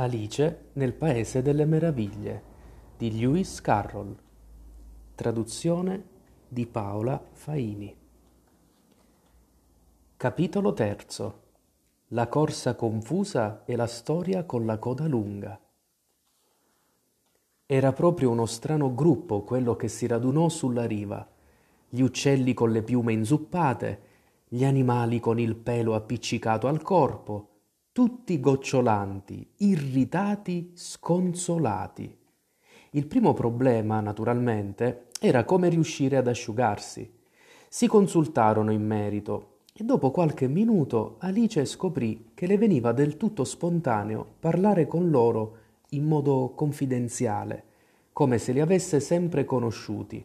Alice nel Paese delle Meraviglie di Lewis Carroll. Traduzione di Paola Faini. Capitolo terzo. La corsa confusa e la storia con la coda lunga. Era proprio uno strano gruppo quello che si radunò sulla riva. Gli uccelli con le piume inzuppate, gli animali con il pelo appiccicato al corpo, tutti gocciolanti, irritati, sconsolati. Il primo problema, naturalmente, era come riuscire ad asciugarsi. Si consultarono in merito e dopo qualche minuto Alice scoprì che le veniva del tutto spontaneo parlare con loro in modo confidenziale, come se li avesse sempre conosciuti.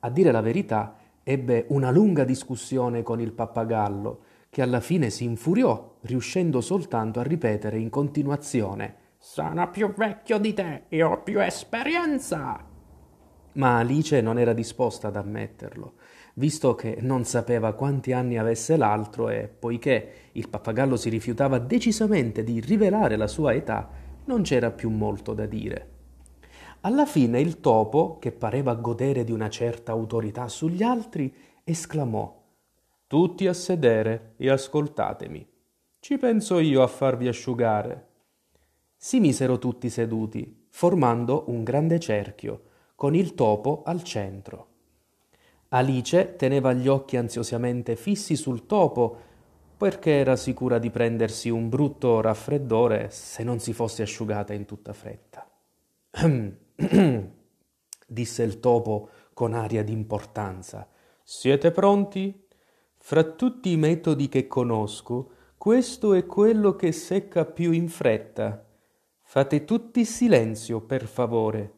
A dire la verità, ebbe una lunga discussione con il pappagallo, che alla fine si infuriò, riuscendo soltanto a ripetere in continuazione Sono più vecchio di te e ho più esperienza. Ma Alice non era disposta ad ammetterlo, visto che non sapeva quanti anni avesse l'altro e, poiché il pappagallo si rifiutava decisamente di rivelare la sua età, non c'era più molto da dire. Alla fine il topo, che pareva godere di una certa autorità sugli altri, esclamò tutti a sedere e ascoltatemi. Ci penso io a farvi asciugare. Si misero tutti seduti, formando un grande cerchio, con il topo al centro. Alice teneva gli occhi ansiosamente fissi sul topo, perché era sicura di prendersi un brutto raffreddore se non si fosse asciugata in tutta fretta. disse il topo con aria d'importanza. Siete pronti? Fra tutti i metodi che conosco, questo è quello che secca più in fretta. Fate tutti silenzio, per favore.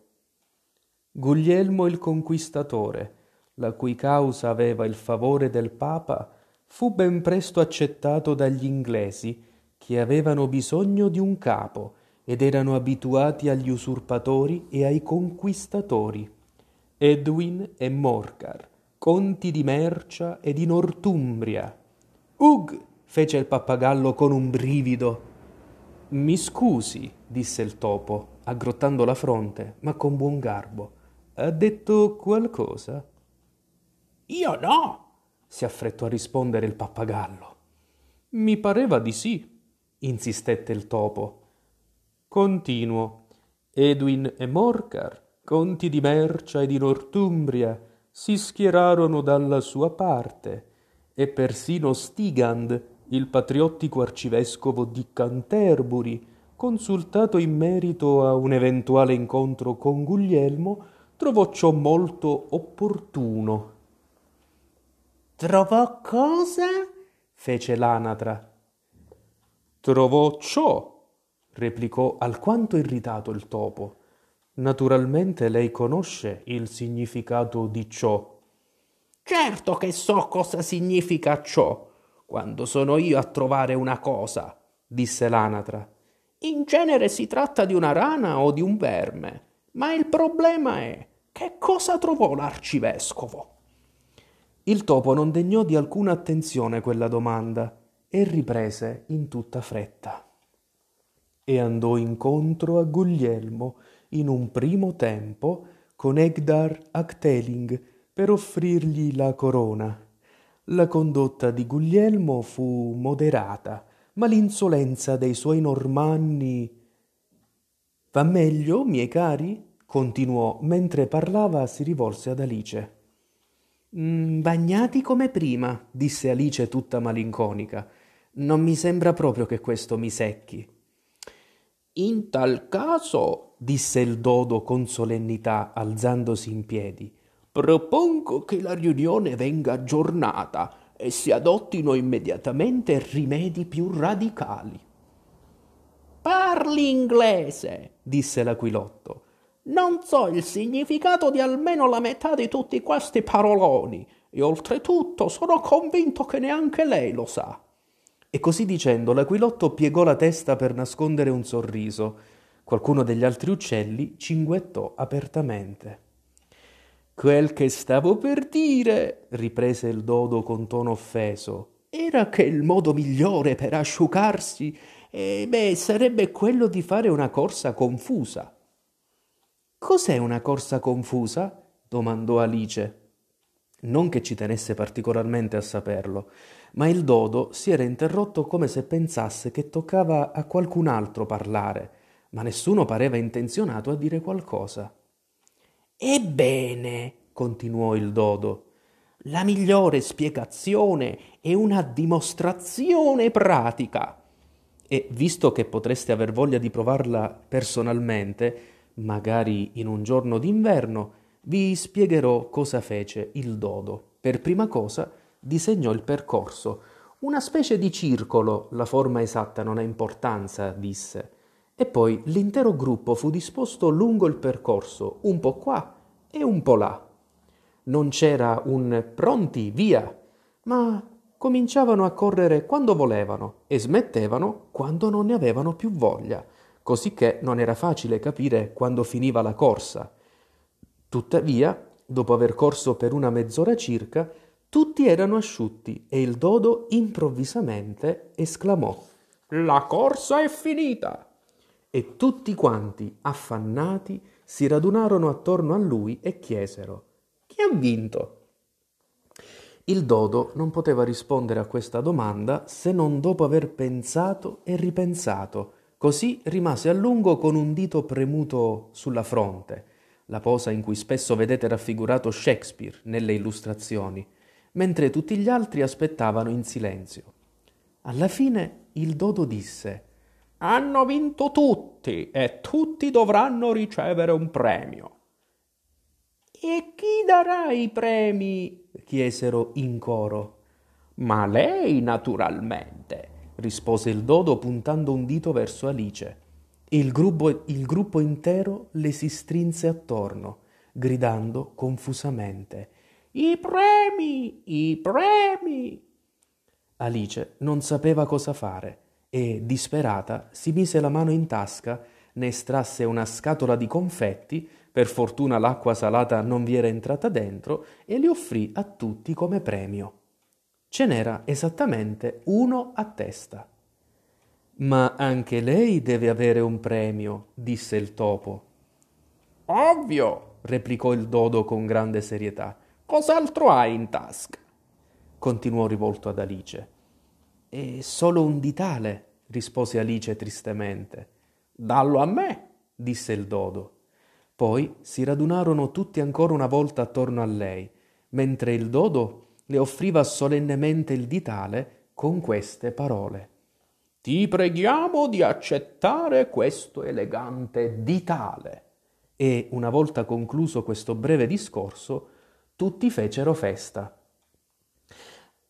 Guglielmo il Conquistatore, la cui causa aveva il favore del Papa, fu ben presto accettato dagli inglesi, che avevano bisogno di un capo ed erano abituati agli usurpatori e ai conquistatori. Edwin e Morcar conti di Mercia e di Nortumbria. Ugh! fece il pappagallo con un brivido. Mi scusi, disse il topo, aggrottando la fronte, ma con buon garbo. Ha detto qualcosa? Io no, si affrettò a rispondere il pappagallo. Mi pareva di sì, insistette il topo. Continuo. Edwin e Morcar, conti di Mercia e di Nortumbria, si schierarono dalla sua parte e persino Stigand, il patriottico arcivescovo di Canterbury, consultato in merito a un eventuale incontro con Guglielmo, trovò ciò molto opportuno. Trovò cosa? fece l'anatra. Trovò ciò, replicò alquanto irritato il topo. Naturalmente lei conosce il significato di ciò. Certo che so cosa significa ciò, quando sono io a trovare una cosa, disse l'anatra. In genere si tratta di una rana o di un verme, ma il problema è che cosa trovò l'arcivescovo? Il topo non degnò di alcuna attenzione quella domanda e riprese in tutta fretta. E andò incontro a Guglielmo, in un primo tempo con Egdar Acteling per offrirgli la corona. La condotta di Guglielmo fu moderata, ma l'insolenza dei suoi normanni. Va meglio, miei cari? continuò mentre parlava si rivolse ad Alice. Mm, bagnati come prima, disse Alice tutta malinconica. Non mi sembra proprio che questo mi secchi. In tal caso disse il dodo con solennità alzandosi in piedi, propongo che la riunione venga aggiornata e si adottino immediatamente rimedi più radicali. Parli inglese, disse l'aquilotto. Non so il significato di almeno la metà di tutti questi paroloni e oltretutto sono convinto che neanche lei lo sa. E così dicendo l'aquilotto piegò la testa per nascondere un sorriso Qualcuno degli altri uccelli cinguettò apertamente. Quel che stavo per dire, riprese il dodo con tono offeso, era che il modo migliore per asciugarsi E beh, sarebbe quello di fare una corsa confusa. Cos'è una corsa confusa? domandò Alice. Non che ci tenesse particolarmente a saperlo, ma il dodo si era interrotto come se pensasse che toccava a qualcun altro parlare, ma nessuno pareva intenzionato a dire qualcosa. Ebbene, continuò il dodo, la migliore spiegazione è una dimostrazione pratica. E visto che potreste aver voglia di provarla personalmente, magari in un giorno d'inverno, vi spiegherò cosa fece il dodo. Per prima cosa disegnò il percorso, una specie di circolo, la forma esatta non ha importanza, disse. E poi l'intero gruppo fu disposto lungo il percorso, un po' qua e un po' là. Non c'era un pronti, via, ma cominciavano a correre quando volevano e smettevano quando non ne avevano più voglia, cosicché non era facile capire quando finiva la corsa. Tuttavia, dopo aver corso per una mezz'ora circa, tutti erano asciutti e il dodo improvvisamente esclamò La corsa è finita! E tutti quanti, affannati, si radunarono attorno a lui e chiesero Chi ha vinto? Il dodo non poteva rispondere a questa domanda se non dopo aver pensato e ripensato, così rimase a lungo con un dito premuto sulla fronte, la posa in cui spesso vedete raffigurato Shakespeare nelle illustrazioni, mentre tutti gli altri aspettavano in silenzio. Alla fine il dodo disse Hanno vinto tutti e tutti dovranno ricevere un premio. E chi darà i premi? chiesero in coro. Ma lei, naturalmente, rispose il dodo puntando un dito verso Alice. Il gruppo, il gruppo intero le si strinse attorno, gridando confusamente I premi! I premi! Alice non sapeva cosa fare e, disperata, si mise la mano in tasca, ne estrasse una scatola di confetti, per fortuna l'acqua salata non vi era entrata dentro, e li offrì a tutti come premio. Ce n'era esattamente uno a testa. Ma anche lei deve avere un premio, disse il topo. Ovvio, replicò il dodo con grande serietà. Cos'altro hai in tasca? continuò rivolto ad Alice. È solo un ditale, rispose Alice tristemente. Dallo a me, disse il dodo. Poi si radunarono tutti ancora una volta attorno a lei, mentre il dodo le offriva solennemente il ditale con queste parole. Ti preghiamo di accettare questo elegante ditale. E una volta concluso questo breve discorso, tutti fecero festa.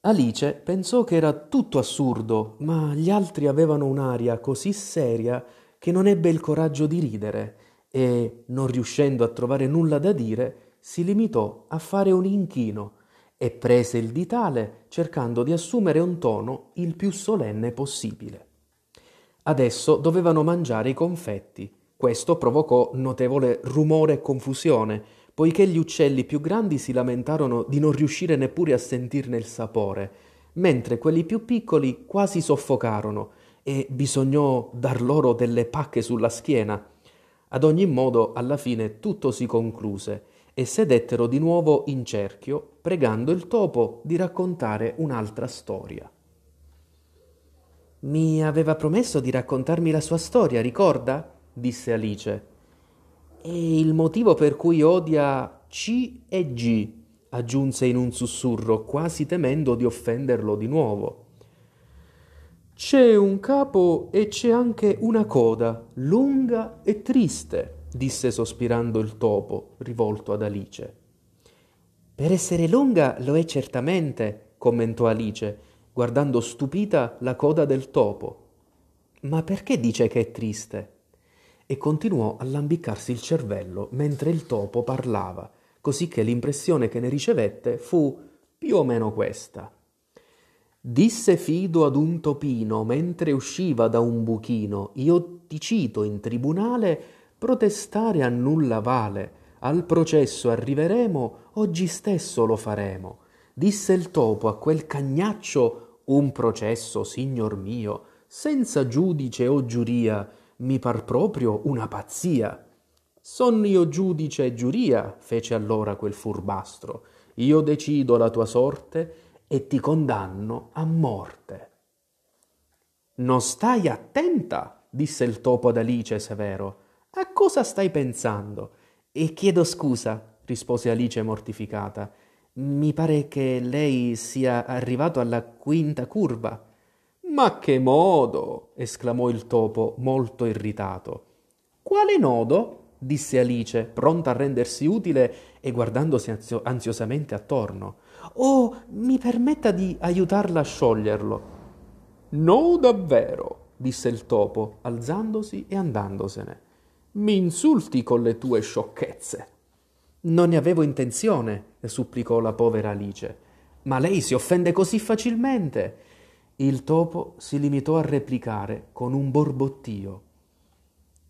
Alice pensò che era tutto assurdo, ma gli altri avevano un'aria così seria che non ebbe il coraggio di ridere e, non riuscendo a trovare nulla da dire, si limitò a fare un inchino e prese il ditale cercando di assumere un tono il più solenne possibile. Adesso dovevano mangiare i confetti. Questo provocò notevole rumore e confusione, poiché gli uccelli più grandi si lamentarono di non riuscire neppure a sentirne il sapore, mentre quelli più piccoli quasi soffocarono e bisognò dar loro delle pacche sulla schiena. Ad ogni modo, alla fine tutto si concluse e sedettero di nuovo in cerchio, pregando il topo di raccontare un'altra storia. Mi aveva promesso di raccontarmi la sua storia, ricorda? disse Alice. E il motivo per cui odia C e G, aggiunse in un sussurro, quasi temendo di offenderlo di nuovo. C'è un capo e c'è anche una coda, lunga e triste, disse sospirando il topo, rivolto ad Alice. Per essere lunga lo è certamente, commentò Alice, guardando stupita la coda del topo. Ma perché dice che è triste? E continuò a lambiccarsi il cervello mentre il topo parlava, così che l'impressione che ne ricevette fu più o meno questa. Disse Fido ad un topino mentre usciva da un buchino, io ti cito in tribunale protestare a nulla vale, al processo arriveremo, oggi stesso lo faremo. Disse il topo a quel cagnaccio, un processo, signor mio, senza giudice o giuria, mi par proprio una pazzia. Son io giudice e giuria, fece allora quel furbastro. Io decido la tua sorte e ti condanno a morte. Non stai attenta, disse il topo ad Alice severo. A cosa stai pensando? E chiedo scusa, rispose Alice mortificata. Mi pare che lei sia arrivato alla quinta curva. Ma che modo! esclamò il topo, molto irritato. Quale nodo? disse Alice, pronta a rendersi utile e guardandosi ansio- ansiosamente attorno. Oh, mi permetta di aiutarla a scioglierlo. No, davvero, disse il topo, alzandosi e andandosene. Mi insulti con le tue sciocchezze. Non ne avevo intenzione, supplicò la povera Alice. Ma lei si offende così facilmente. Il topo si limitò a replicare con un borbottio.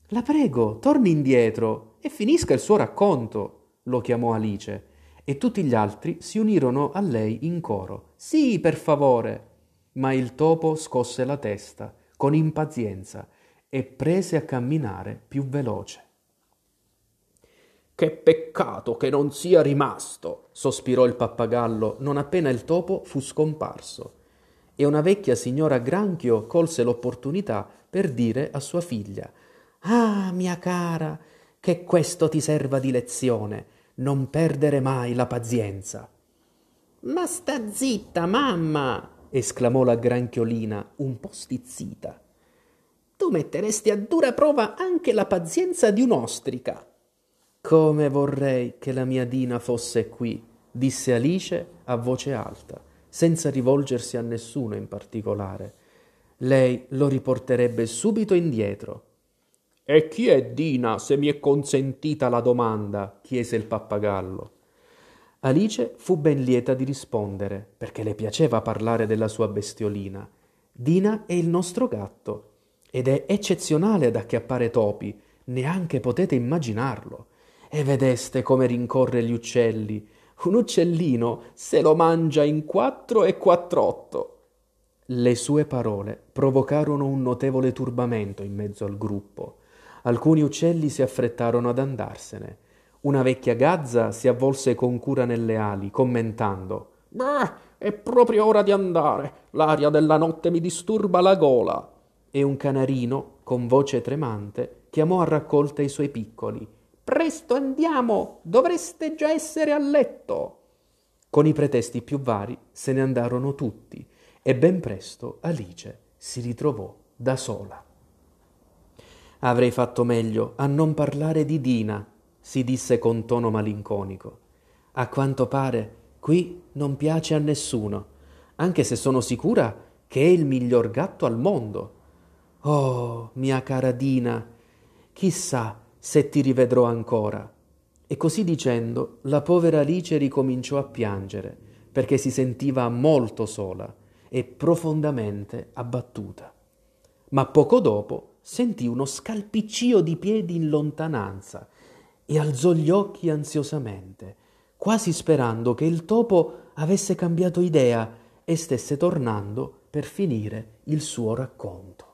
La prego, torni indietro e finisca il suo racconto, lo chiamò Alice, e tutti gli altri si unirono a lei in coro. Sì, per favore. Ma il topo scosse la testa con impazienza e prese a camminare più veloce. Che peccato che non sia rimasto, sospirò il pappagallo non appena il topo fu scomparso. E una vecchia signora Granchio colse l'opportunità per dire a sua figlia Ah, mia cara, che questo ti serva di lezione, non perdere mai la pazienza. Ma sta zitta, mamma! esclamò la granchiolina, un po' stizzita. Tu metteresti a dura prova anche la pazienza di un'ostrica. Come vorrei che la mia Dina fosse qui, disse Alice a voce alta, senza rivolgersi a nessuno in particolare. Lei lo riporterebbe subito indietro e chi è Dina, se mi è consentita la domanda? chiese il pappagallo. Alice fu ben lieta di rispondere, perché le piaceva parlare della sua bestiolina. Dina è il nostro gatto ed è eccezionale ad acchiappare topi, neanche potete immaginarlo. E vedeste come rincorre gli uccelli. Un uccellino se lo mangia in quattro e quattr'otto. Le sue parole provocarono un notevole turbamento in mezzo al gruppo. Alcuni uccelli si affrettarono ad andarsene. Una vecchia gazza si avvolse con cura nelle ali, commentando Beh, è proprio ora di andare. L'aria della notte mi disturba la gola. E un canarino, con voce tremante, chiamò a raccolta i suoi piccoli. Presto andiamo, dovreste già essere a letto. Con i pretesti più vari se ne andarono tutti e ben presto Alice si ritrovò da sola. Avrei fatto meglio a non parlare di Dina, si disse con tono malinconico. A quanto pare qui non piace a nessuno, anche se sono sicura che è il miglior gatto al mondo. Oh, mia cara Dina, chissà se ti rivedrò ancora. E così dicendo, la povera Alice ricominciò a piangere, perché si sentiva molto sola e profondamente abbattuta. Ma poco dopo sentì uno scalpiccio di piedi in lontananza e alzò gli occhi ansiosamente, quasi sperando che il topo avesse cambiato idea e stesse tornando per finire il suo racconto.